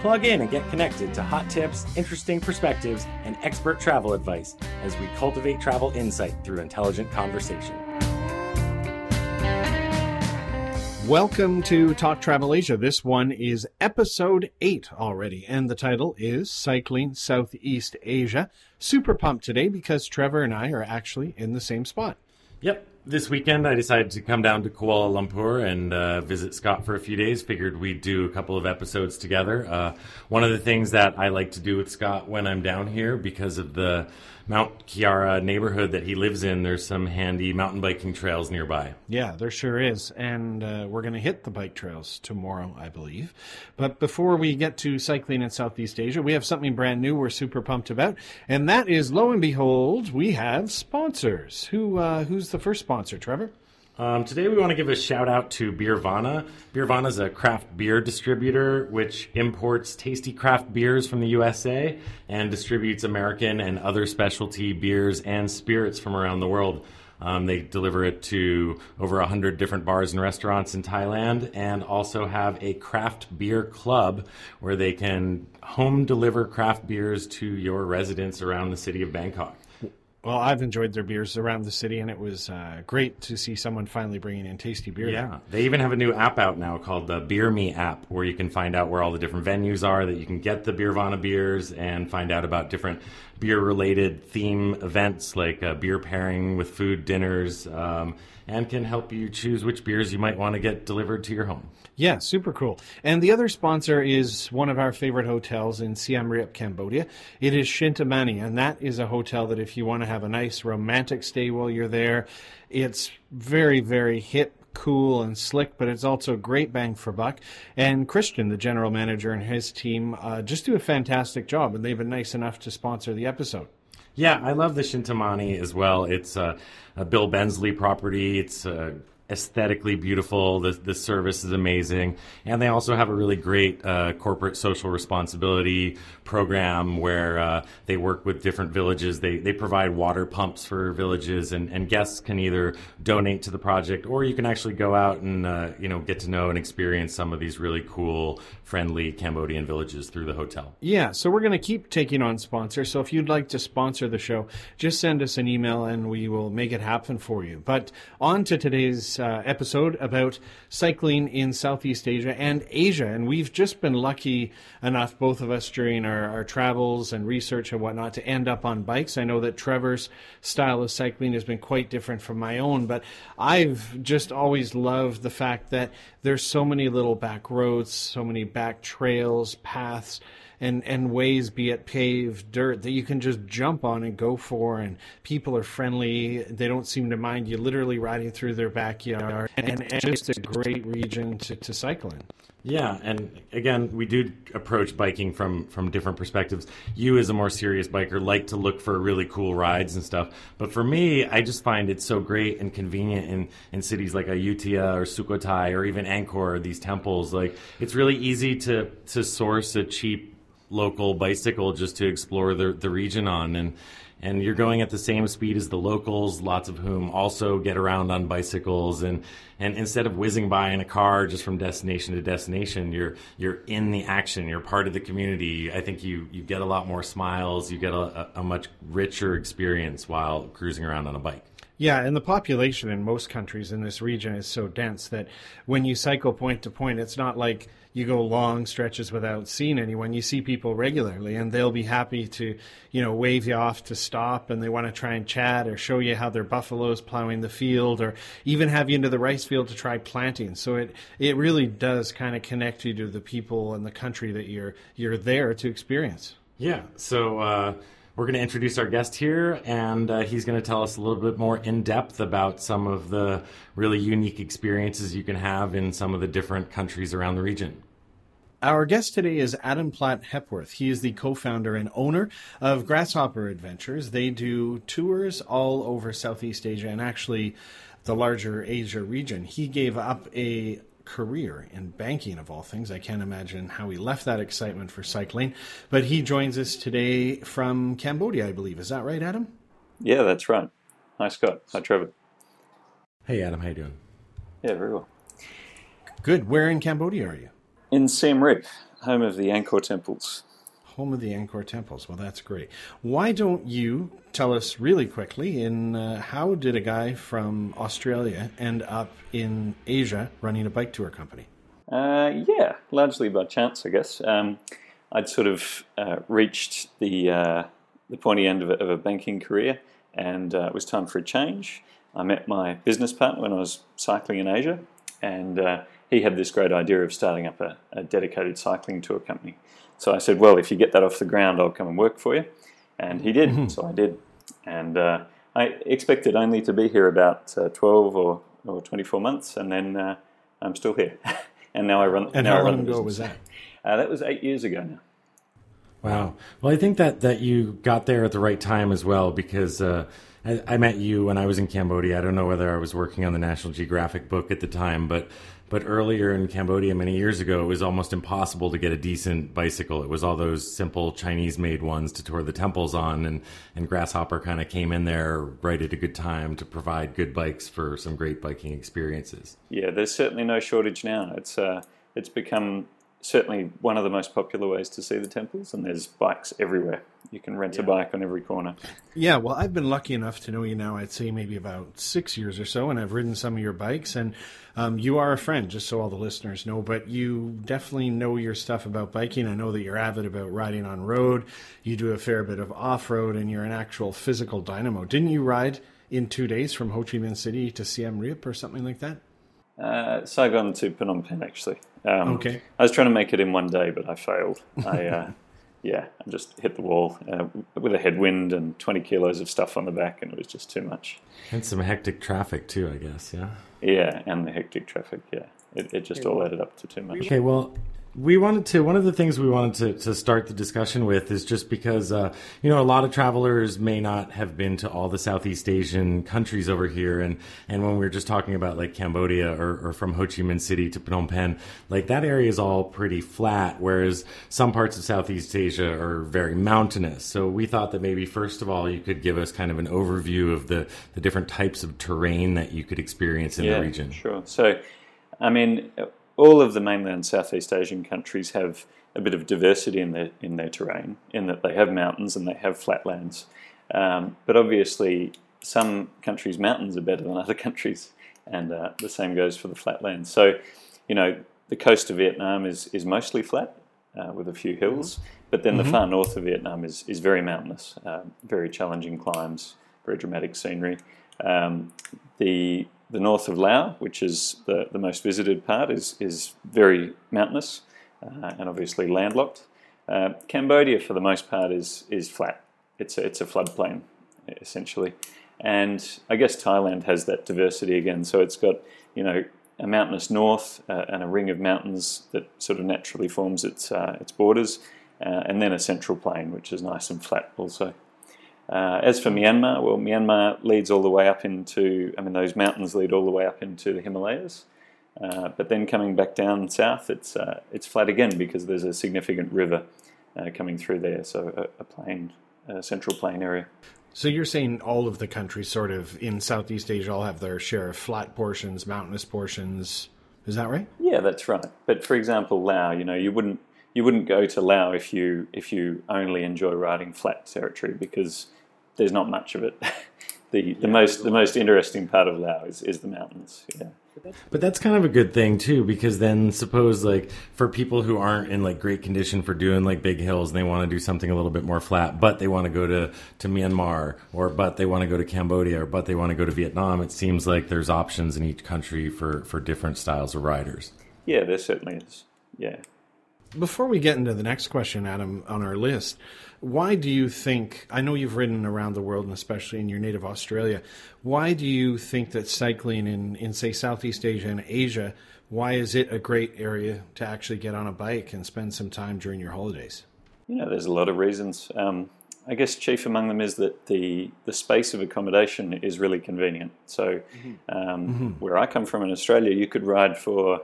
Plug in and get connected to hot tips, interesting perspectives, and expert travel advice as we cultivate travel insight through intelligent conversation. Welcome to Talk Travel Asia. This one is episode 8 already, and the title is Cycling Southeast Asia. Super pumped today because Trevor and I are actually in the same spot. Yep. This weekend, I decided to come down to Kuala Lumpur and uh, visit Scott for a few days. Figured we'd do a couple of episodes together. Uh, one of the things that I like to do with Scott when I'm down here, because of the Mount Kiara neighborhood that he lives in, there's some handy mountain biking trails nearby. Yeah, there sure is. And uh, we're going to hit the bike trails tomorrow, I believe. But before we get to cycling in Southeast Asia, we have something brand new we're super pumped about. And that is, lo and behold, we have sponsors. Who uh, Who's the first sponsor, Trevor? Um, today we want to give a shout out to Beervana. Beervana is a craft beer distributor which imports tasty craft beers from the USA and distributes American and other specialty beers and spirits from around the world. Um, they deliver it to over 100 different bars and restaurants in Thailand and also have a craft beer club where they can home deliver craft beers to your residents around the city of Bangkok. Well, I've enjoyed their beers around the city, and it was uh, great to see someone finally bringing in tasty beer. Yeah, they even have a new app out now called the Beer Me app, where you can find out where all the different venues are that you can get the Beervana beers and find out about different beer-related theme events like uh, beer pairing with food dinners, um, and can help you choose which beers you might want to get delivered to your home. Yeah, super cool. And the other sponsor is one of our favorite hotels in Siem Reap, Cambodia. It is Shintamani, and that is a hotel that if you want to have a nice romantic stay while you're there, it's very, very hip cool and slick, but it's also great bang for buck. And Christian, the general manager, and his team uh, just do a fantastic job, and they've been nice enough to sponsor the episode. Yeah, I love the Shintamani as well. It's a, a Bill Bensley property. It's a aesthetically beautiful. The, the service is amazing. And they also have a really great uh, corporate social responsibility program where uh, they work with different villages. They, they provide water pumps for villages, and, and guests can either donate to the project or you can actually go out and uh, you know get to know and experience some of these really cool, friendly Cambodian villages through the hotel. Yeah, so we're going to keep taking on sponsors. So if you'd like to sponsor the show, just send us an email and we will make it happen for you. But on to today's uh, episode about cycling in Southeast Asia and Asia. And we've just been lucky enough, both of us, during our, our travels and research and whatnot, to end up on bikes. I know that Trevor's style of cycling has been quite different from my own, but I've just always loved the fact that there's so many little back roads, so many back trails, paths and and ways, be it paved dirt, that you can just jump on and go for. And people are friendly; they don't seem to mind you literally riding through their backyard. And, and it's just a great region to, to cycle in. Yeah, and again, we do approach biking from from different perspectives. You, as a more serious biker, like to look for really cool rides and stuff. But for me, I just find it so great and convenient in in cities like Ayutthaya or Sukhothai or even Angkor, these temples. Like it's really easy to to source a cheap local bicycle just to explore the the region on and and you're going at the same speed as the locals, lots of whom also get around on bicycles and and instead of whizzing by in a car just from destination to destination, you're you're in the action, you're part of the community. I think you you get a lot more smiles, you get a, a much richer experience while cruising around on a bike. Yeah, and the population in most countries in this region is so dense that when you cycle point to point, it's not like you go long stretches without seeing anyone. You see people regularly, and they'll be happy to, you know, wave you off to stop, and they want to try and chat or show you how their buffaloes plowing the field, or even have you into the rice field to try planting. So it it really does kind of connect you to the people and the country that you're you're there to experience. Yeah. So. Uh we're going to introduce our guest here, and uh, he's going to tell us a little bit more in depth about some of the really unique experiences you can have in some of the different countries around the region. Our guest today is Adam Platt Hepworth. He is the co founder and owner of Grasshopper Adventures. They do tours all over Southeast Asia and actually the larger Asia region. He gave up a career in banking of all things. I can't imagine how he left that excitement for cycling. But he joins us today from Cambodia, I believe. Is that right, Adam? Yeah, that's right. Hi, Scott. Hi, Trevor. Hey, Adam. How you doing? Yeah, very well. Good. Where in Cambodia are you? In Siem Reap, home of the Angkor temples. Home of the Angkor temples. Well, that's great. Why don't you tell us really quickly in uh, how did a guy from Australia end up in Asia running a bike tour company? Uh, yeah, largely by chance, I guess. Um, I'd sort of uh, reached the uh, the pointy end of a, of a banking career, and uh, it was time for a change. I met my business partner when I was cycling in Asia, and uh, he had this great idea of starting up a, a, dedicated cycling tour company. So I said, Well, if you get that off the ground, I'll come and work for you. And he did. Mm-hmm. So I did. And uh, I expected only to be here about uh, 12 or, or 24 months, and then uh, I'm still here. and now I run. And now how I run long ago was that? Uh, that was eight years ago now. Wow. Well, I think that, that you got there at the right time as well because uh, I, I, met you when I was in Cambodia. I don't know whether I was working on the National Geographic book at the time, but but earlier in Cambodia many years ago, it was almost impossible to get a decent bicycle. It was all those simple Chinese made ones to tour the temples on, and, and Grasshopper kind of came in there right at a good time to provide good bikes for some great biking experiences. Yeah, there's certainly no shortage now. It's uh, it's become certainly one of the most popular ways to see the temples, and there's bikes everywhere. You can rent yeah. a bike on every corner. Yeah, well, I've been lucky enough to know you now, I'd say maybe about six years or so, and I've ridden some of your bikes, and um, you are a friend, just so all the listeners know, but you definitely know your stuff about biking. I know that you're avid about riding on road, you do a fair bit of off road, and you're an actual physical dynamo. Didn't you ride in two days from Ho Chi Minh City to Siem Reap or something like that? Uh, Saigon to Phnom Penh, actually. Um, okay. I was trying to make it in one day, but I failed. I, uh, yeah, I just hit the wall uh, with a headwind and 20 kilos of stuff on the back, and it was just too much. And some hectic traffic, too, I guess, yeah? Yeah, and the hectic traffic, yeah. It, it just all added up to too much. Okay, well, we wanted to one of the things we wanted to, to start the discussion with is just because uh, you know a lot of travelers may not have been to all the southeast asian countries over here. And and when we were just talking about like cambodia or, or from ho chi minh city to phnom penh like that area is all pretty flat whereas some parts of southeast asia are very mountainous. So we thought that maybe first of all you could give us kind of an overview of the the different types of terrain that you could experience in yeah, the region. sure. So i mean all of the mainland Southeast Asian countries have a bit of diversity in their in their terrain, in that they have mountains and they have flatlands. Um, but obviously, some countries' mountains are better than other countries, and uh, the same goes for the flatlands. So, you know, the coast of Vietnam is is mostly flat uh, with a few hills, but then mm-hmm. the far north of Vietnam is is very mountainous, uh, very challenging climbs, very dramatic scenery. Um, the the north of Laos, which is the, the most visited part, is, is very mountainous uh, and obviously landlocked. Uh, Cambodia, for the most part, is, is flat. It's a, it's a floodplain, essentially. And I guess Thailand has that diversity again. So it's got, you know, a mountainous north uh, and a ring of mountains that sort of naturally forms its, uh, its borders, uh, and then a central plain, which is nice and flat also. Uh, as for Myanmar, well, Myanmar leads all the way up into, I mean, those mountains lead all the way up into the Himalayas. Uh, but then coming back down south, it's uh, it's flat again because there's a significant river uh, coming through there, so a, a plain, a central plain area. So you're saying all of the countries, sort of in Southeast Asia, all have their share of flat portions, mountainous portions. Is that right? Yeah, that's right. But for example, Laos, you know, you wouldn't you wouldn't go to Laos if you if you only enjoy riding flat territory because there's not much of it. the the most the most interesting part of Laos is, is the mountains. Yeah. But that's kind of a good thing too, because then suppose like for people who aren't in like great condition for doing like big hills, and they want to do something a little bit more flat, but they want to go to to Myanmar, or but they want to go to Cambodia, or but they want to go to Vietnam. It seems like there's options in each country for for different styles of riders. Yeah, there certainly is. Yeah. Before we get into the next question, Adam, on our list, why do you think? I know you've ridden around the world, and especially in your native Australia. Why do you think that cycling in, in say Southeast Asia and Asia? Why is it a great area to actually get on a bike and spend some time during your holidays? You know, there's a lot of reasons. Um, I guess chief among them is that the the space of accommodation is really convenient. So, mm-hmm. Um, mm-hmm. where I come from in Australia, you could ride for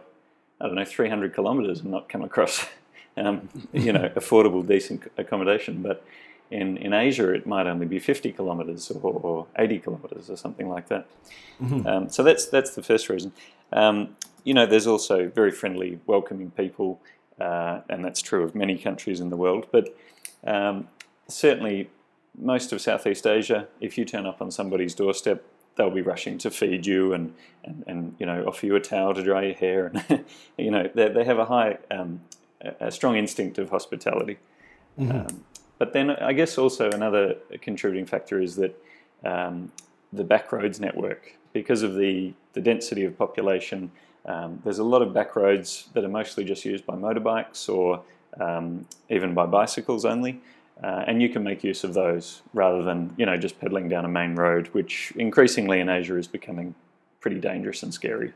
I don't know 300 kilometres and not come across um, you know affordable, decent accommodation. But in, in Asia, it might only be 50 kilometres or, or 80 kilometres or something like that. Mm-hmm. Um, so that's that's the first reason. Um, you know, there's also very friendly, welcoming people, uh, and that's true of many countries in the world. But um, certainly most of Southeast Asia, if you turn up on somebody's doorstep, they'll be rushing to feed you and, and, and you know offer you a towel to dry your hair and you know they, they have a high um, a strong instinct of hospitality. Mm-hmm. Um, but then I guess also another contributing factor is that um, the backroads network because of the the density of population. Um, there's a lot of backroads that are mostly just used by motorbikes or um, even by bicycles only. Uh, and you can make use of those rather than you know just pedaling down a main road, which increasingly in Asia is becoming pretty dangerous and scary.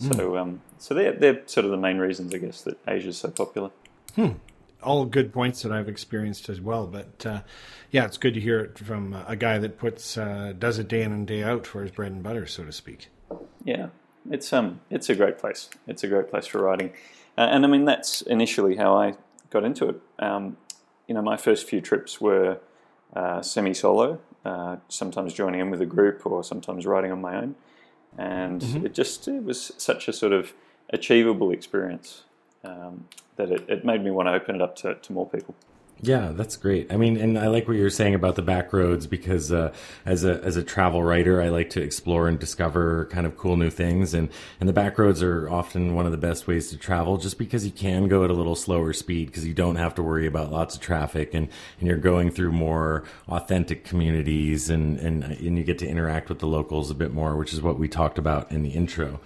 Mm. So, um, so they're, they're sort of the main reasons, I guess, that Asia is so popular. Hmm. All good points that I've experienced as well. But uh, yeah, it's good to hear it from a guy that puts uh, does it day in and day out for his bread and butter, so to speak. Yeah, it's um, it's a great place. It's a great place for riding, uh, and I mean that's initially how I got into it. Um, you know, my first few trips were uh, semi-solo, uh, sometimes joining in with a group or sometimes riding on my own, and mm-hmm. it just it was such a sort of achievable experience um, that it, it made me want to open it up to, to more people. Yeah, that's great. I mean, and I like what you're saying about the back roads because uh, as a as a travel writer, I like to explore and discover kind of cool new things, and and the back roads are often one of the best ways to travel, just because you can go at a little slower speed because you don't have to worry about lots of traffic, and and you're going through more authentic communities, and and and you get to interact with the locals a bit more, which is what we talked about in the intro.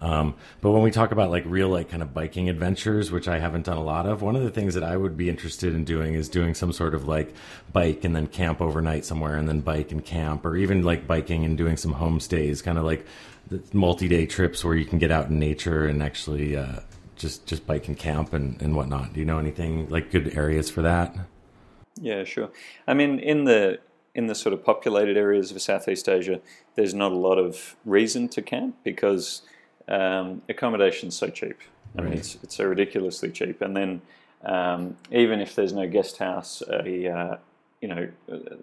Um, but when we talk about like real like kind of biking adventures, which I haven't done a lot of, one of the things that I would be interested in doing is doing some sort of like bike and then camp overnight somewhere and then bike and camp, or even like biking and doing some homestays, kind of like multi-day trips where you can get out in nature and actually uh, just just bike and camp and, and whatnot. Do you know anything like good areas for that? Yeah, sure. I mean, in the in the sort of populated areas of Southeast Asia, there's not a lot of reason to camp because um, accommodation's so cheap. I mean, it's, it's so ridiculously cheap. And then um, even if there's no guest house, a, uh, you know,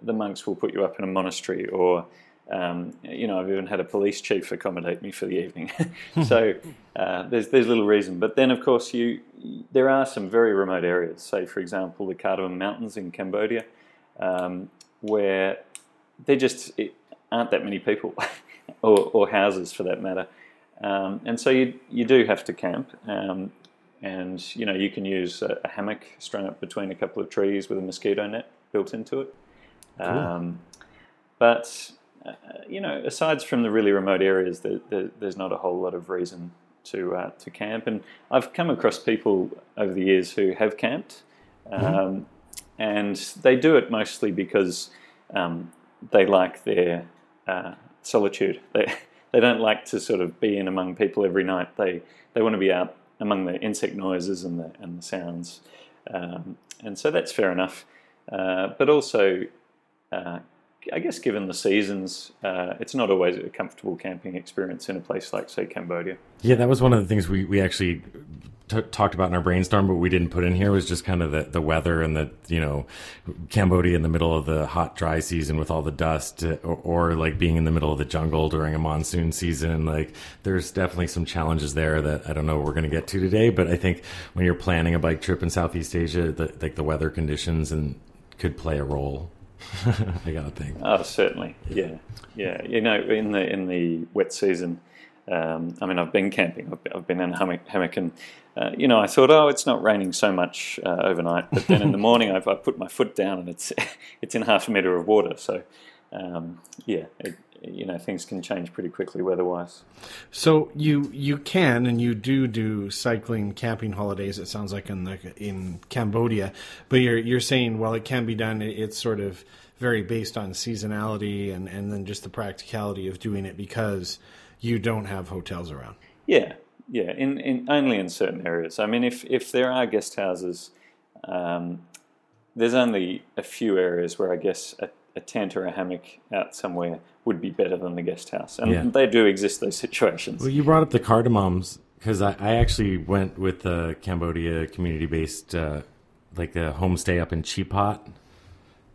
the monks will put you up in a monastery or um, you know, I've even had a police chief accommodate me for the evening. so uh, there's there's little reason. But then, of course, you there are some very remote areas. Say, for example, the Cardamom Mountains in Cambodia, um, where there just aren't that many people, or, or, houses for that matter. Um, and so you you do have to camp, um, and you know you can use a, a, hammock strung up between a couple of trees with a mosquito net built into it. Cool. Um, but uh, you know, aside from the really remote areas, there, there, there's not a whole lot of reason to uh, to camp. And I've come across people over the years who have camped, mm-hmm. Um, and they do it mostly because um, they like their uh, solitude. They they don't like to sort of be in among people every night. They they want to be out among the insect noises and the and the sounds, um, and so that's fair enough. Uh, but also, uh, I guess given the seasons, uh, it's not always a comfortable camping experience in a place like, say, Cambodia. Yeah, that was one of the things we, we actually t- talked about in our brainstorm, but we didn't put in here was just kind of the, the weather and the, you know, Cambodia in the middle of the hot, dry season with all the dust, uh, or, or like being in the middle of the jungle during a monsoon season. Like, there's definitely some challenges there that I don't know we're going to get to today, but I think when you're planning a bike trip in Southeast Asia, the, like the weather conditions and could play a role. I gotta think. Oh, certainly. Yeah, yeah. You know, in the in the wet season, um, I mean, I've been camping. I've, I've been in a hammock, hammock and uh, you know, I thought, oh, it's not raining so much uh, overnight. But then in the morning, I've, I put my foot down and it's it's in half a meter of water. So um, yeah, it, you know things can change pretty quickly weather-wise. So you you can and you do do cycling camping holidays. It sounds like in the in Cambodia, but you're you're saying well it can be done. It's sort of very based on seasonality and and then just the practicality of doing it because you don't have hotels around. Yeah, yeah. In in only in certain areas. I mean, if if there are guest houses. Um, there's only a few areas where I guess a, a tent or a hammock out somewhere would be better than the guest house, and Yeah. they do exist those situations. Well, you brought up the cardamoms because I, I actually went with the Cambodia community-based, uh, like a homestay up in Chi Phat,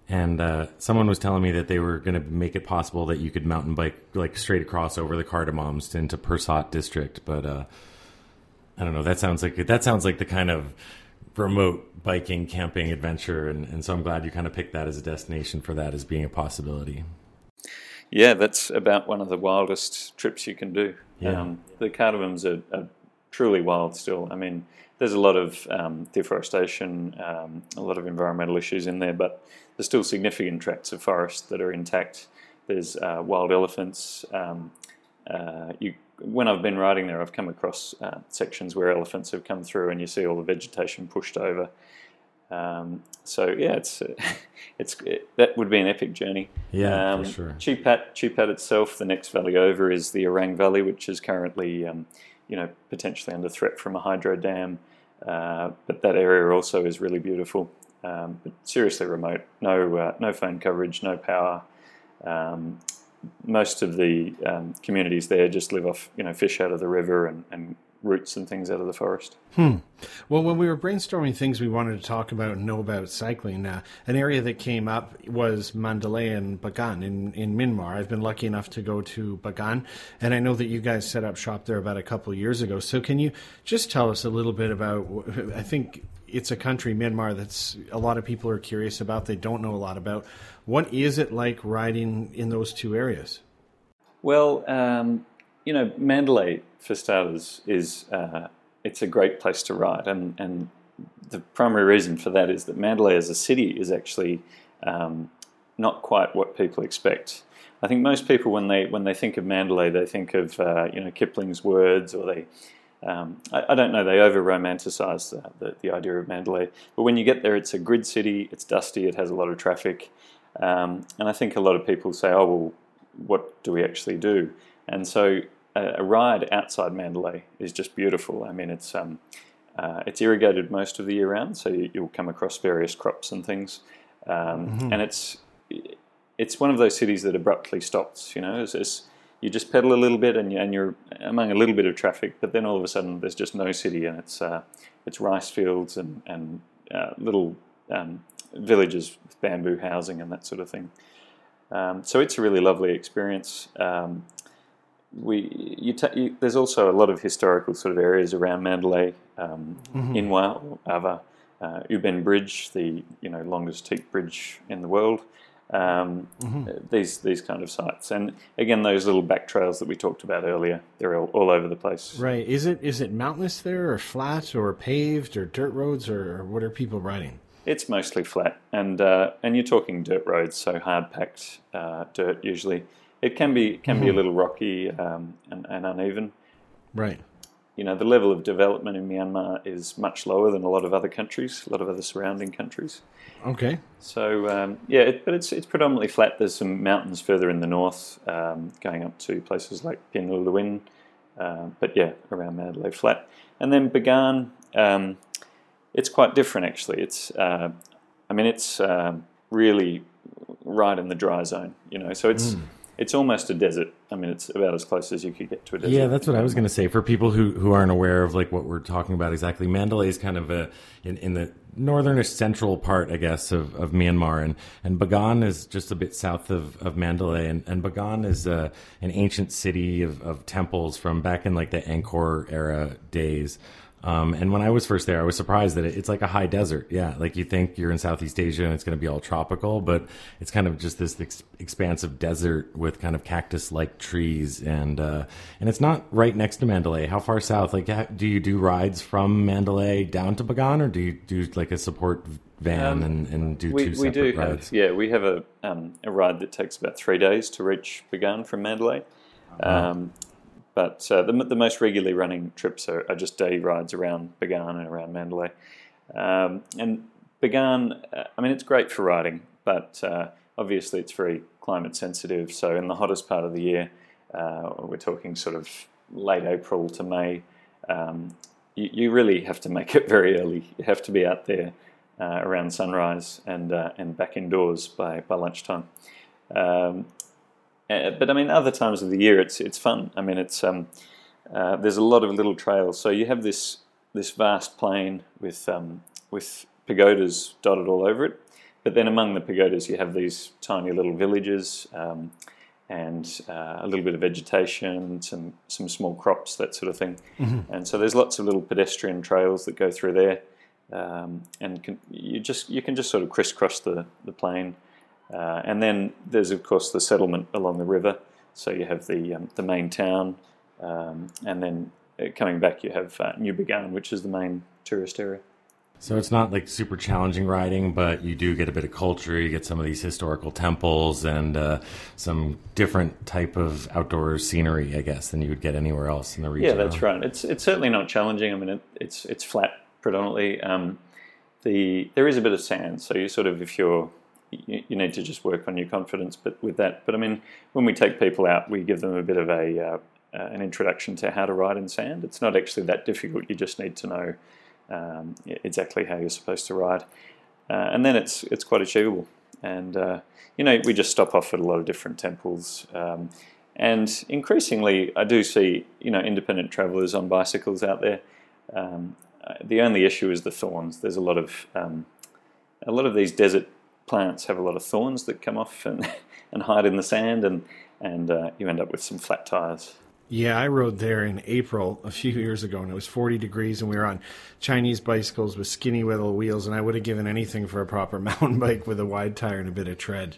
and uh, someone was telling me that they were going to make it possible that you could mountain bike like straight across over the cardamoms into Pursat district, but uh, I don't know. That sounds like that sounds like the kind of remote biking, camping adventure, and, and so I'm glad you kind of picked that as a destination for that as being a possibility. Yeah, that's about one of the wildest trips you can do. Yeah. Um, the cardamoms are, are truly wild still. I mean, there's a lot of um, deforestation, um, a lot of environmental issues in there, but there's still significant tracts of forest that are intact. There's uh, wild elephants. Um, uh, you, when I've been riding there, I've come across uh, sections where elephants have come through, and you see all the vegetation pushed over. Um, so yeah, it's it's it, that would be an epic journey. Yeah, um, for sure. Chi Phat, Chupat itself, the next valley over is the Areng Valley, which is currently, um, you know, potentially under threat from a hydro dam. Uh, but that area also is really beautiful, um, but seriously remote. No, uh, no phone coverage, no power. Um, most of the um, communities there just live off, you know, fish out of the river and, and roots and things out of the forest. Hmm. Well, when we were brainstorming things we wanted to talk about and know about cycling, uh, an area that came up was Mandalay and Bagan in, in Myanmar. I've been lucky enough to go to Bagan, and I know that you guys set up shop there about a couple years ago. So, can you just tell us a little bit about? I think it's a country, Myanmar, that's a lot of people are curious about. They don't know a lot about. What is it like riding in those two areas? Well, um, you know, Mandalay, for starters, is uh, it's a great place to ride, and and the primary reason for that is that Mandalay as a city is actually um, not quite what people expect. I think most people, when they when they think of Mandalay, they think of uh, you know Kipling's words, or they um, I, I don't know they over romanticize the, the, the idea of Mandalay. But when you get there, it's a grid city. It's dusty. It has a lot of traffic, um, and I think a lot of people say, "Oh well, what do we actually do?" And so a, a ride outside Mandalay is just beautiful. I mean, it's um, uh, it's irrigated most of the year round, so you, you'll come across various crops and things, um, and it's it's one of those cities that abruptly stops. You know, it's, it's, you just pedal a little bit and, you, and you're among a little bit of traffic, but then all of a sudden there's just no city, and it's uh, it's rice fields and and uh, little um, villages with bamboo housing and that sort of thing. Um, so it's a really lovely experience. Um, we you, ta- you there's also a lot of historical sort of areas around Mandalay, um, Inwa, Ava, uh, U Bein Bridge, the you know longest teak bridge in the world. Um, uh, These these kind of sites, and again those little back trails that we talked about earlier, they're all, all over the place. Right? Is it is it mountainous there, or flat, or paved, or dirt roads, or what are people riding? It's mostly flat, and uh, and you're talking dirt roads, so hard packed uh, dirt usually. It can be can be a little rocky um, and, and uneven. Right. You know, the level of development in Myanmar is much lower than a lot of other countries, a lot of other surrounding countries. Okay. So um, yeah, it, but it's it's predominantly flat. There's some mountains further in the north, um, going up to places like Pyin Oo Lwin, uh, but yeah, around Mandalay flat. And then Bagan, um, it's quite different actually. It's uh, I mean it's um really right in the dry zone, you know. So it's it's almost a desert. I mean, it's about as close as you could get to a desert. Yeah, that's what I was going to say. For people who, who aren't aware of like what we're talking about exactly, Mandalay is kind of a in, in the northernish central part, I guess, of, of Myanmar, and and Bagan is just a bit south of, of Mandalay, and and Bagan is uh, an ancient city of, of temples from back in like the Angkor era days. Um, and when I was first there, I was surprised that it, it's like a high desert. Yeah, like you think you're in Southeast Asia and it's going to be all tropical, but it's kind of just this ex- expansive desert with kind of cactus-like trees, and uh, and it's not right next to Mandalay. How far south? Like, do you do rides from Mandalay down to Bagan, or do you do like a support van um, and, and do we, two separate we do rides? Have, yeah, we have a um, a ride that takes about three days to reach Bagan from Mandalay. Uh-huh. Um, but uh, the, the most regularly running trips are, are, just day rides around Bagan and around Mandalay. Um, and Bagan, uh, I mean, it's great for riding, but uh, obviously it's very climate sensitive. So in the hottest part of the year, uh, we're talking sort of late April to May, um, you, you, really have to make it very early. You have to be out there uh, around sunrise and uh, and back indoors by, by lunchtime. Um, uh, but I mean, other times of the year, it's it's fun. I mean, it's um, uh, there's a lot of little trails. So you have this this vast plain with um, with pagodas dotted all over it. But then among the pagodas, you have these tiny little villages um, and uh, a little bit of vegetation, some some small crops, that sort of thing. Mm-hmm. And so there's lots of little pedestrian trails that go through there, um, and can, you just you can just sort of crisscross the the plain. Uh, and then there's, of course, the settlement along the river. So you have the, um, the main town, um, and then uh, coming back, you have uh, New Bagan, which is the main tourist area. So it's not like super challenging riding, but you do get a bit of culture. You get some of these historical temples and uh, some different type of outdoor scenery, I guess, than you would get anywhere else in the region. Yeah, that's right. It's it's certainly not challenging. I mean, it, it's it's flat predominantly. Um, the there is a bit of sand, so you sort of if you're you, you, need to just work on your confidence. But with that, but I mean, when we take people out, we give them a bit of a uh, an introduction to how to ride in sand. It's not actually that difficult. You just need to know um, exactly how you're supposed to ride, uh, and then it's it's quite achievable. And uh, you know, we just stop off at a lot of different temples. Um, and increasingly, I do see you know independent travelers on bicycles out there. Um, uh, the only issue is the thorns. There's a lot of um, a lot of these desert plants have a lot of thorns that come off and, and hide in the sand, and and uh, you end up with some flat tires. Yeah, I rode there in April a few years ago, and it was 40 degrees, and we were on Chinese bicycles with skinny little wheels, and I would have given anything for a proper mountain bike with a wide tire and a bit of tread.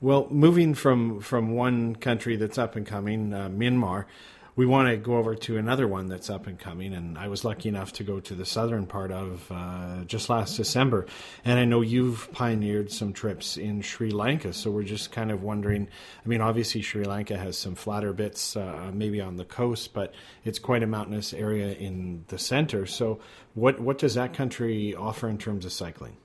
Well, moving from from one country that's up and coming, uh, Myanmar, we want to go over to another one that's up and coming. And I was lucky enough to go to the southern part of uh, just last December. And I know you've pioneered some trips in Sri Lanka. So we're just kind of wondering I mean, obviously, Sri Lanka has some flatter bits, uh, maybe on the coast, but it's quite a mountainous area in the center. So what, what does that country offer in terms of cycling?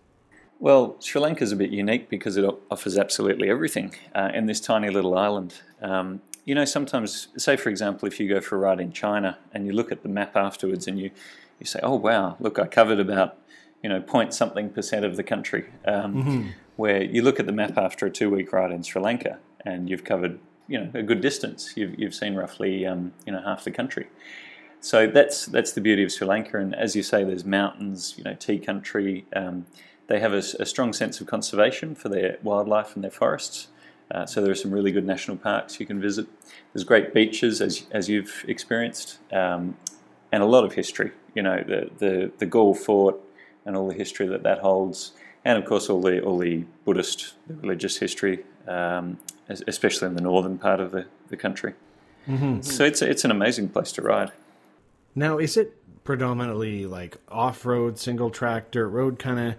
Well, Sri Lanka is a bit unique because it offers absolutely everything uh, in this tiny little island. Um, you know, sometimes, say for example, if you go for a ride in China and you look at the map afterwards and you, you say, oh wow, look, I covered about, you know, point something percent of the country. Um, mm-hmm. Where you look at the map after a two week ride in Sri Lanka and you've covered, you know, a good distance. You've, you've seen roughly, um, you know, half the country. So that's that's the beauty of Sri Lanka. And as you say, there's mountains, you know, tea country. Um, they have a, a, strong sense of conservation for their wildlife and their forests. Uh, so there are some really good national parks you can visit. There's great beaches, as, as you've experienced, um, and a lot of history. You know, the, the, the Galle Fort and all the history that that holds, and of course all the all the Buddhist, the religious history, um, especially in the northern part of the, the country. Mm-hmm. So it's it's an amazing place to ride. Now, is it predominantly like off road, single track, dirt road kind of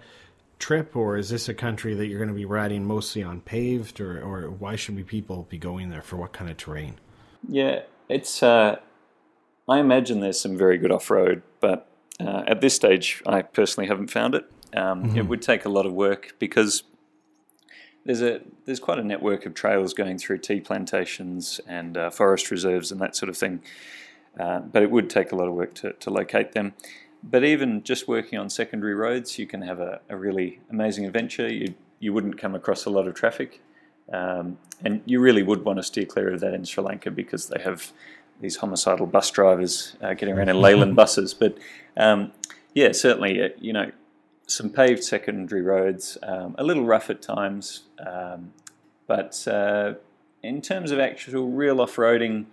trip, or is this a country that you're going to be riding mostly on paved, or, or why should we people be going there for what kind of terrain? Yeah, it's. Uh, I imagine there's some very good off road, but uh, at this stage, I personally haven't found it. Um, mm-hmm. It would take a lot of work because there's a there's quite a network of trails going through tea plantations and uh, forest reserves and that sort of thing. Uh, but it would take a lot of work to, to locate them but even just working on secondary roads, you can have a, a really amazing adventure. You, you wouldn't come across a lot of traffic. Um, and you really would want to steer clear of that in Sri Lanka because they have these homicidal bus drivers uh, getting around in Leyland buses. But um, yeah, certainly, uh, you know, some paved secondary roads, um, a little rough at times. Um, but uh, in terms of actual real off roading,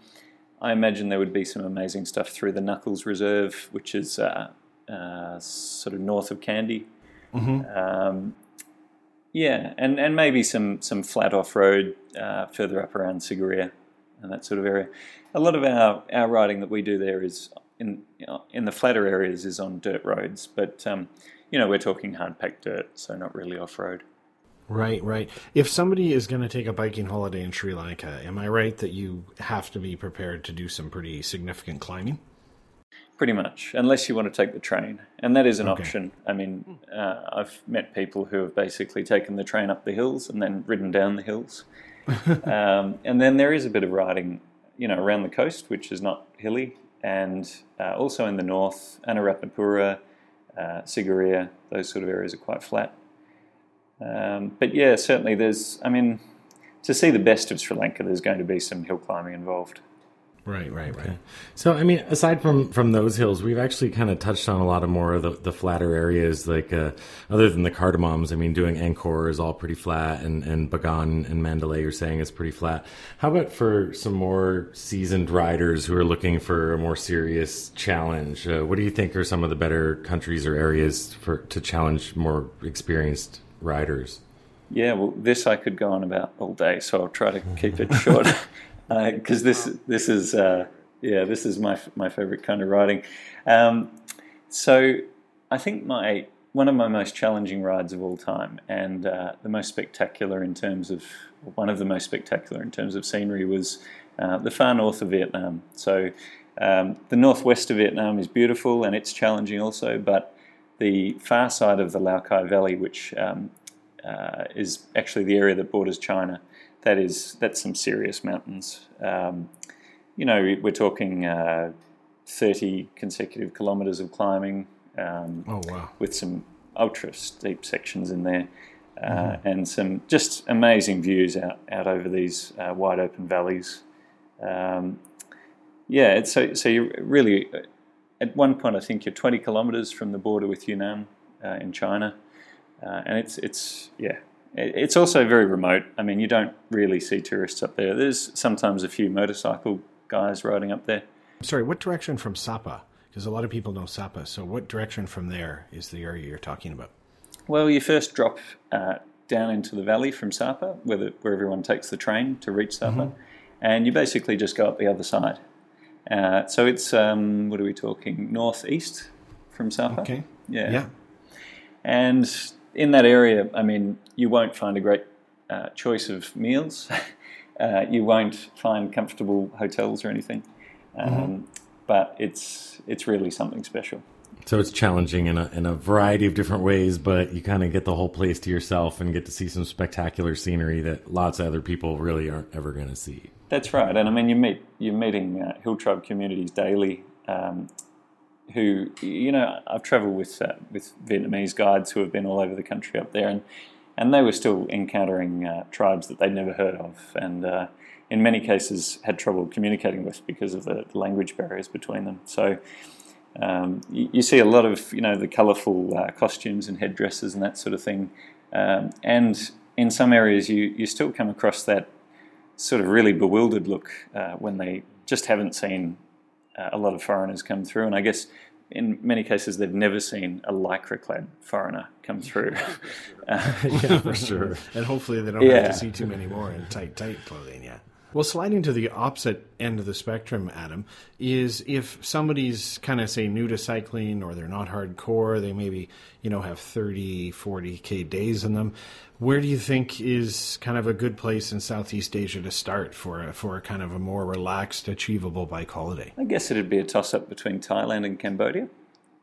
I imagine there would be some amazing stuff through the Knuckles Reserve, which is uh, uh, sort of north of Kandy. Um, yeah, and, and maybe some, some flat off road uh, further up around Sigiriya and that sort of area. A lot of our, our riding that we do there is in you know, in the flatter areas is on dirt roads, but um, you know we're talking hard packed dirt, so not really off road. Right, right. If somebody is going to take a biking holiday in Sri Lanka, am I right that you have to be prepared to do some pretty significant climbing? Pretty much, unless you want to take the train, and that is an Okay. option. I mean, uh, I've met people who have basically taken the train up the hills and then ridden down the hills, um, and then there is a bit of riding, you know, around the coast, which is not hilly, and uh, also in the north, Anuradhapura, uh, Sigiriya, those sort of areas are quite flat. Um, but yeah, certainly there's. I mean, to see the best of Sri Lanka, there's going to be some hill climbing involved. Right, right, right. So, I mean, aside from from those hills, we've actually kind of touched on a lot of more of the, the flatter areas, like uh, other than the cardamoms. I mean, doing Angkor is all pretty flat, and and Bagan and Mandalay you're saying is pretty flat. How about for some more seasoned riders who are looking for a more serious challenge? Uh, what do you think are some of the better countries or areas for to challenge more experienced riders? Yeah, well, this I could go on about all day, so I'll try to keep it short because this this is uh, yeah this is my my favorite kind of riding. Um, so I think my one of my most challenging rides of all time, and uh, the most spectacular in terms of one of the most spectacular in terms of scenery was uh, the far north of Vietnam. So um, the northwest of Vietnam is beautiful and it's challenging also, but the far side of the Lao Cai Valley, which um, uh, is actually the area that borders China. That is that's some serious mountains. Um, you know, we're talking uh, 30 consecutive kilometres of climbing um, Oh, wow. with some ultra steep sections in there. Uh, And some just amazing views out, out over these uh, wide open valleys. Um, yeah, it's so so you really at one point I think you're 20 kilometres from the border with Yunnan uh, in China, uh, and it's it's yeah it's also very remote. I mean you don't really see tourists up there. There's sometimes a few motorcycle guys riding up there. Sorry, what direction from Sapa? Because a lot of people know Sapa. So, what direction from there is the area you're talking about? Well, you first drop uh, down into the valley from Sapa, where, the, where everyone takes the train to reach Sapa, and you basically just go up the other side. Uh, so it's um, what are we talking? Northeast from Sapa. Okay. Yeah. Yeah. And in that area, I mean, you won't find a great uh, choice of meals. uh, you won't find comfortable hotels or anything. Um, But it's it's really something special. So it's challenging in a in a variety of different ways, but you kind of get the whole place to yourself and get to see some spectacular scenery that lots of other people really aren't ever going to see. That's right, and I mean you meet you're meeting uh, hill tribe communities daily, um, who you know I've travelled with uh, with Vietnamese guides who have been all over the country up there, and and they were still encountering uh, tribes that they'd never heard of, and uh, in many cases had trouble communicating with because of the language barriers between them. So. Um, you, you see a lot of you know the colourful uh, costumes and headdresses and that sort of thing, um, and in some areas you you still come across that sort of really bewildered look uh, when they just haven't seen uh, a lot of foreigners come through. And I guess in many cases they've never seen a lycra clad foreigner come through. uh, yeah, for sure. and hopefully they don't have to see too many more in tight, tight clothing. Yeah. Well, sliding to the opposite end of the spectrum, Adam, is if somebody's kind of say new to cycling or they're not hardcore, they maybe, you know, have 30, 40K days in them. Where do you think is kind of a good place in Southeast Asia to start for a, for a kind of a more relaxed, achievable bike holiday? I guess it'd be a toss up between Thailand and Cambodia.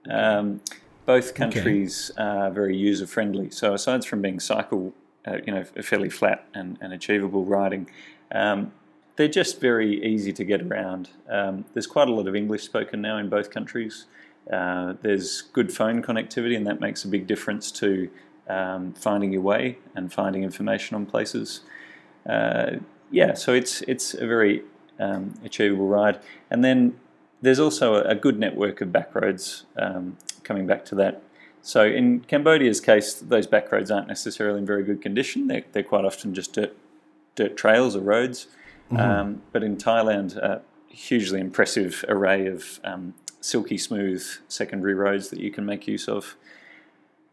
Um, both countries are very user friendly. So aside from being cycle, uh, you know, fairly flat and, and achievable riding, um, they're just very easy to get around. Um, there's quite a lot of English spoken now in both countries. Uh, there's good phone connectivity, and that makes a big difference to um, finding your way and finding information on places. Uh, yeah, so it's it's a very um, achievable ride. And then there's also a, a good network of back roads. Um, coming back to that, so in Cambodia's case, those back roads aren't necessarily in very good condition. They're, they're quite often just dirt dirt trails or roads. Um, but in Thailand, uh, hugely impressive array of um, silky smooth secondary roads that you can make use of.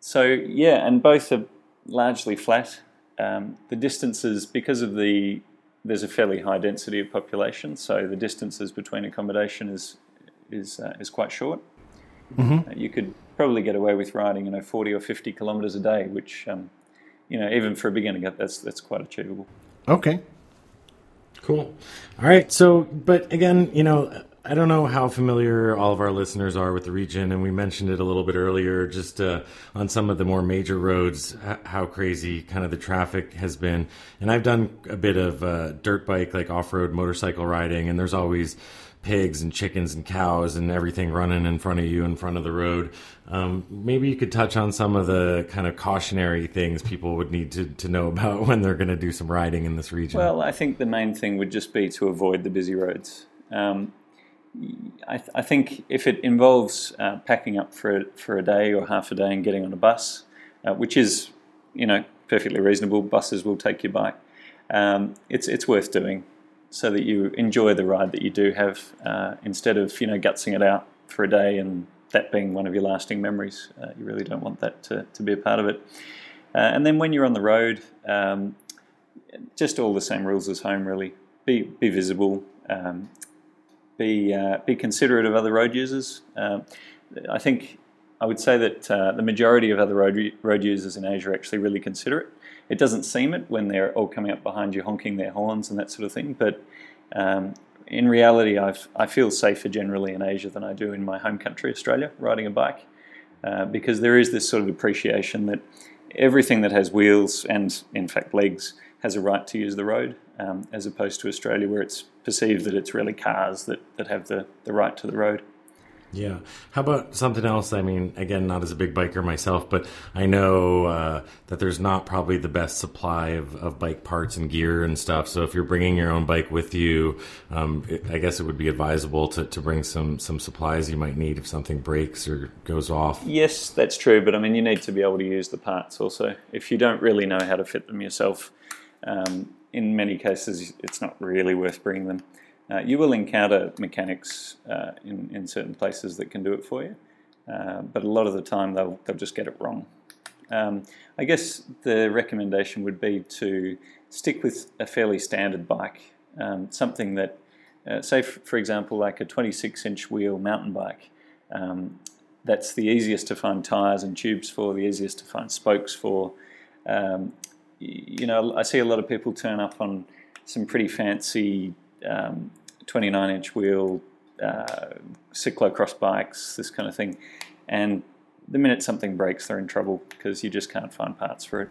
So yeah, and both are largely flat. Um, the distances, because of the there's a fairly high density of population, so the distances between accommodation is is uh, is quite short. Mm-hmm. Uh, you could probably get away with riding, you know, 40 or 50 kilometres a day, which, um, you know, even for a beginner, that's that's quite achievable. Okay. Cool. All right. So, but again, you know, I don't know how familiar all of our listeners are with the region, and we mentioned it a little bit earlier, just uh, on some of the more major roads, how crazy kind of the traffic has been. And I've done a bit of uh, dirt bike, like off road motorcycle riding, and there's always pigs and chickens and cows and everything running in front of you in front of the road. Um, maybe you could touch on some of the kind of cautionary things people would need to, to know about when they're going to do some riding in this region. Well, I think the main thing would just be to avoid the busy roads. Um, I, th- I, think if it involves uh, packing up for a, for a day or half a day and getting on a bus, uh, which is you know perfectly reasonable, buses will take you by. Um, it's it's worth doing so that you enjoy the ride that you do have uh, instead of you know gutsing it out for a day and that being one of your lasting memories. Uh, you really don't want that to, to be a part of it. Uh, and then when you're on the road, um, just all the same rules as home. Really, be be visible. Um, be uh, be considerate of other road users. Um, I think I would say that uh, the majority of other road road users in Asia are actually really considerate. It doesn't seem it when they're all coming up behind you honking their horns and that sort of thing, but um, in reality, I've, I feel safer generally in Asia than I do in my home country, Australia, riding a bike, uh, because there is this sort of appreciation that everything that has wheels and, in fact, legs has a right to use the road, um, as opposed to Australia, where it's perceived that it's really cars that, that have the, the right to the road. Yeah. How about something else? I mean, again, not as a big biker myself, but I know uh, that there's not probably the best supply of, of bike parts and gear and stuff. So if you're bringing your own bike with you, um, it, I guess it would be advisable to, to bring some, some supplies you might need if something breaks or goes off. Yes, that's true. But I mean, you need to be able to use the parts also. If you don't really know how to fit them yourself, um, in many cases, it's not really worth bringing them. Uh, you will encounter mechanics uh, in, in certain places that can do it for you, uh, but a lot of the time they'll, they'll just get it wrong. Um, I guess the recommendation would be to stick with a fairly standard bike, um, something that, uh, say, f- for example, like a 26 inch wheel mountain bike. Um, that's the easiest to find tyres and tubes for, the easiest to find spokes for. Um, you know, I see a lot of people turn up on some pretty fancy um, 29 inch wheel, uh, cyclocross bikes, this kind of thing. And the minute something breaks, they're in trouble because you just can't find parts for it.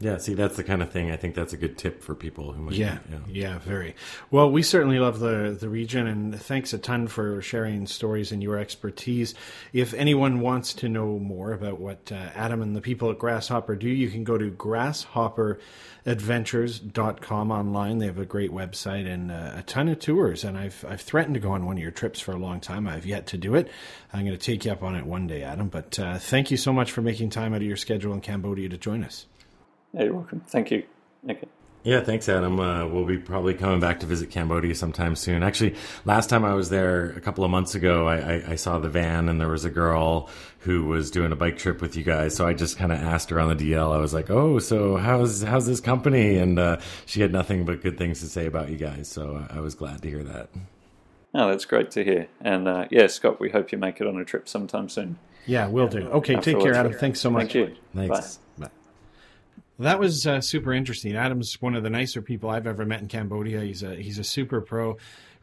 Yeah, see, that's the kind of thing. I think that's a good tip for people who might. Yeah, yeah, yeah, very well. We certainly love the the region, and thanks a ton for sharing stories and your expertise. If anyone wants to know more about what uh, Adam and the people at Grasshopper do, you can go to grasshopperadventures.com online. They have a great website and uh, a ton of tours. And I've I've threatened to go on one of your trips for a long time. I've yet to do it. I'm going to take you up on it one day, Adam. But uh, thank you so much for making time out of your schedule in Cambodia to join us. Yeah, you're welcome. Thank you. Okay. Yeah, thanks, Adam. Uh, we'll be probably coming back to visit Cambodia sometime soon. Actually, last time I was there a couple of months ago, I, I, I saw the van and there was a girl who was doing a bike trip with you guys. So I just kind of asked her on the DL. I was like, "Oh, so how's how's this company?" And uh, she had nothing but good things to say about you guys. So I was glad to hear that. Oh, that's great to hear. And uh, yeah, Scott, we hope you make it on a trip sometime soon. Yeah, we'll do. Okay, take care, Adam. Thanks so much. Thank you. Thanks. Bye. That was uh, super interesting. Adam's one of the nicer people I've ever met in Cambodia. He's a he's a super pro,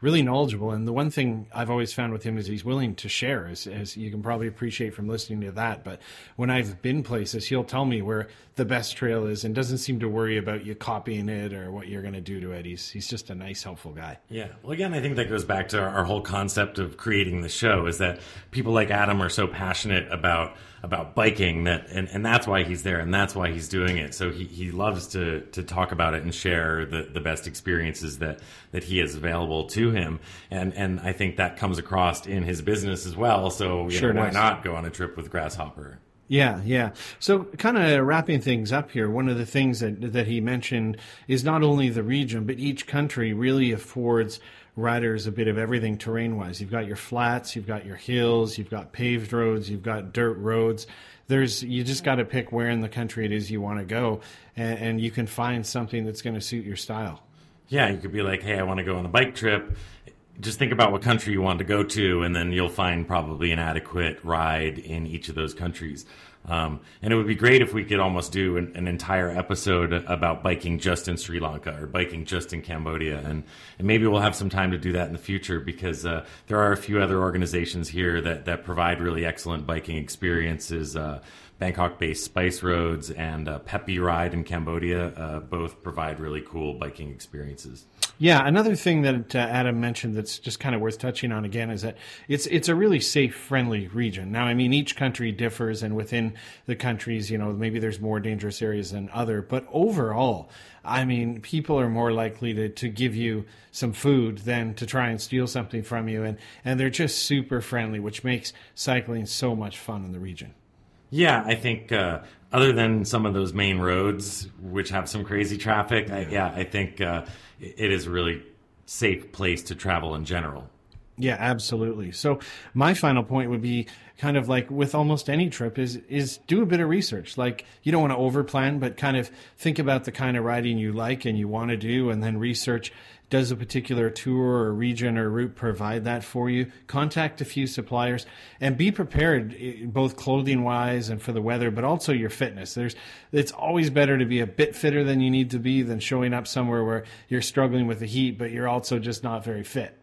really knowledgeable. And the one thing I've always found with him is he's willing to share, as, as you can probably appreciate from listening to that. But when I've been places, he'll tell me where the best trail is and doesn't seem to worry about you copying it or what you're going to do to it. He's he's just a nice, helpful guy. Yeah. Well, again, I think that goes back to our, our whole concept of creating the show is that people like Adam are so passionate about about biking that and, and that's why he's there and that's why he's doing it so he, he loves to to talk about it and share the, the best experiences that that he has available to him and and I think that comes across in his business as well so sure know, why not go on a trip with Grasshopper Yeah, yeah. So, kind of wrapping things up here, one of the things that that he mentioned is not only the region, but each country really affords riders a bit of everything terrain wise. You've got your flats, you've got your hills, you've got paved roads, you've got dirt roads. There's you just got to pick where in the country it is you want to go, and, and you can find something that's going to suit your style. Yeah, you could be like, hey, I want to go on a bike trip. Just think about what country you want to go to, and then you'll find probably an adequate ride in each of those countries. Um, and it would be great if we could almost do an, an, entire episode about biking just in Sri Lanka or biking just in Cambodia. And, and maybe we'll have some time to do that in the future because uh, there are a few other organizations here that, that provide really excellent biking experiences. Uh, Bangkok based Spice Roads and uh, PEPY Ride in Cambodia uh, both provide really cool biking experiences. Yeah, another thing that uh, Adam mentioned that's just kind of worth touching on again is that it's it's a really safe, friendly region. Now, I mean, each country differs, and within the countries, you know, maybe there's more dangerous areas than other, but overall, I mean, people are more likely to, to give you some food than to try and steal something from you, and and they're just super friendly, which makes cycling so much fun in the region. Yeah, I think uh, other than some of those main roads, which have some crazy traffic, I, yeah, I think uh, it is a really safe place to travel in general. Yeah, absolutely. So my final point would be kind of like with almost any trip is is do a bit of research. Like you don't want to overplan, but kind of think about the kind of riding you like and you want to do and then research does a particular tour or region or route provide that for you? Contact a few suppliers and be prepared, eh, both clothing wise and for the weather, but also your fitness. There's, it's always better to be a bit fitter than you need to be than showing up somewhere where you're struggling with the heat, but you're also just not very fit.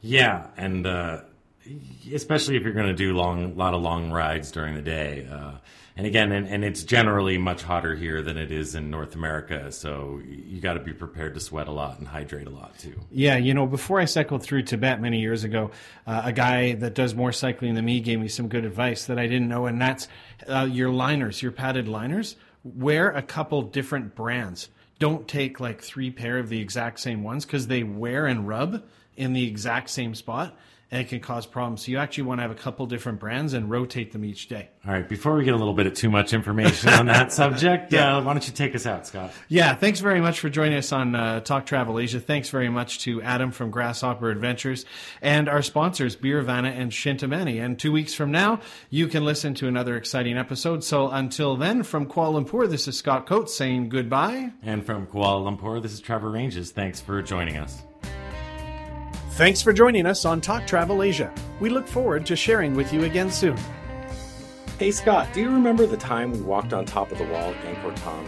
Yeah, and uh, especially if you're going to do long, lot of long rides during the day. Uh, and again, and, and it's generally much hotter here than it is in North America. So you got to be prepared to sweat a lot and hydrate a lot too. Yeah, you know, before I cycled through Tibet many years ago, uh, a guy that does more cycling than me gave me some good advice that I didn't know, and that's uh, your liners, your padded liners. Wear a couple different brands. Don't take like three pair of the exact same ones because they wear and rub in the exact same spot and it can cause problems. So you actually want to have a couple different brands and rotate them each day. All right. Before we get a little bit of too much information on that subject, yeah. uh, why don't you take us out, Scott? Yeah. Thanks very much for joining us on uh, Talk Travel Asia. Thanks very much to Adam from Grasshopper Adventures and our sponsors, Beervana and Shinta Mani. And two weeks from now, you can listen to another exciting episode. So until then, from Kuala Lumpur, this is Scott Coates saying goodbye. And from Kuala Lumpur, this is Trevor Ranges. Thanks for joining us. Thanks for joining us on Talk Travel Asia. We look forward to sharing with you again soon. Hey Scott, do you remember the time we walked on top of the wall at Angkor Thom